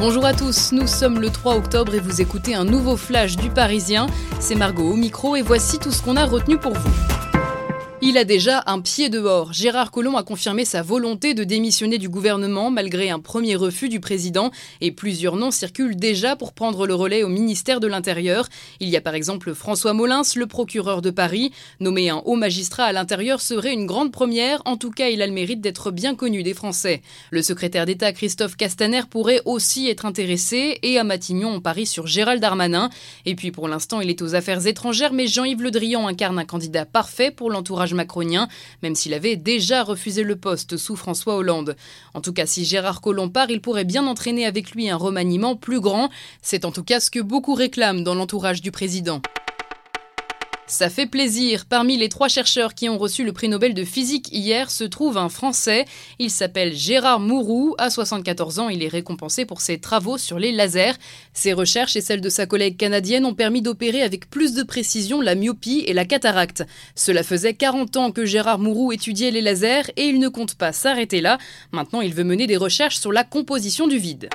Bonjour à tous, nous sommes le 3 octobre et vous écoutez un nouveau flash du Parisien. C'est Margot au micro et voici tout ce qu'on a retenu pour vous. Il a déjà un pied dehors. Gérard Collomb a confirmé sa volonté de démissionner du gouvernement malgré un premier refus du président et plusieurs noms circulent déjà pour prendre le relais au ministère de l'Intérieur. Il y a par exemple François Molins, le procureur de Paris. Nommer un haut magistrat à l'intérieur serait une grande première. En tout cas, il a le mérite d'être bien connu des Français. Le secrétaire d'État Christophe Castaner pourrait aussi être intéressé et à Matignon, on parie sur Gérald Darmanin. Et puis pour l'instant, il est aux affaires étrangères, mais Jean-Yves Le Drian incarne un candidat parfait pour l'entourage macronien, même s'il avait déjà refusé le poste sous François Hollande. En tout cas, si Gérard Collomb part, il pourrait bien entraîner avec lui un remaniement plus grand. C'est en tout cas ce que beaucoup réclament dans l'entourage du président. Ça fait plaisir. Parmi les trois chercheurs qui ont reçu le prix Nobel de physique hier se trouve un Français. Il s'appelle Gérard Mourou. À 74 ans, il est récompensé pour ses travaux sur les lasers. Ses recherches et celles de sa collègue canadienne ont permis d'opérer avec plus de précision la myopie et la cataracte. Cela faisait 40 ans que Gérard Mourou étudiait les lasers et il ne compte pas s'arrêter là. Maintenant, il veut mener des recherches sur la composition du vide.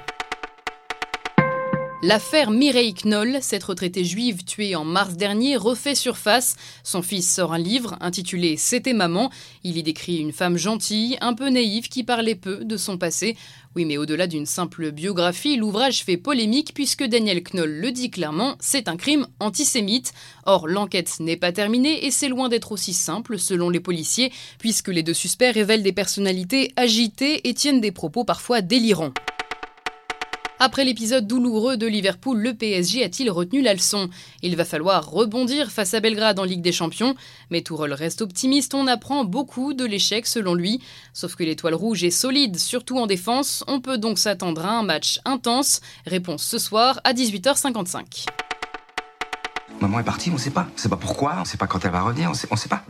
L'affaire Mireille Knoll, cette retraitée juive tuée en mars dernier, refait surface. Son fils sort un livre intitulé C'était maman. Il y décrit une femme gentille, un peu naïve, qui parlait peu de son passé. Oui, mais au-delà d'une simple biographie, l'ouvrage fait polémique puisque Daniel Knoll le dit clairement, c'est un crime antisémite. Or, l'enquête n'est pas terminée et c'est loin d'être aussi simple selon les policiers, puisque les deux suspects révèlent des personnalités agitées et tiennent des propos parfois délirants. Après l'épisode douloureux de Liverpool, le PSG a-t-il retenu la leçon? Il va falloir rebondir face à Belgrade en Ligue des Champions, mais Tourelle reste optimiste, on apprend beaucoup de l'échec selon lui. Sauf que l'étoile rouge est solide, surtout en défense, on peut donc s'attendre à un match intense. Réponse ce soir à 18h55. Maman est partie, on sait pas. On sait pas pourquoi, on sait pas quand elle va revenir, on on sait pas.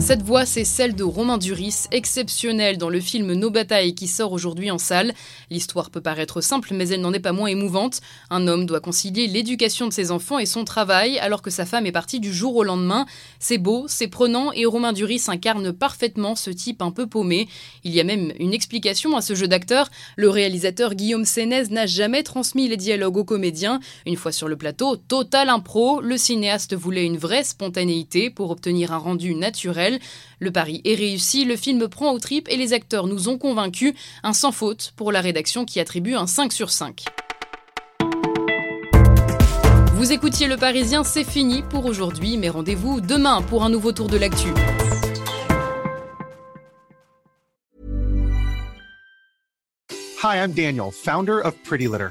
Cette voix, c'est celle de Romain Duris, exceptionnel dans le film Nos batailles qui sort aujourd'hui en salle. L'histoire peut paraître simple, mais elle n'en est pas moins émouvante. Un homme doit concilier l'éducation de ses enfants et son travail, alors que sa femme est partie du jour au lendemain. C'est beau, c'est prenant, et Romain Duris incarne parfaitement ce type un peu paumé. Il y a même une explication à ce jeu d'acteur. Le réalisateur Guillaume Sénez n'a jamais transmis les dialogues aux comédiens. Une fois sur le plateau, total impro, le cinéaste voulait une vraie spontanéité pour obtenir un rendu naturel. Le pari est réussi, le film prend au trip et les acteurs nous ont convaincus. Un sans faute pour la rédaction qui attribue un 5 sur 5. Vous écoutiez Le Parisien, c'est fini pour aujourd'hui, mais rendez-vous demain pour un nouveau tour de l'actu. Hi, I'm Daniel, founder of Pretty Litter.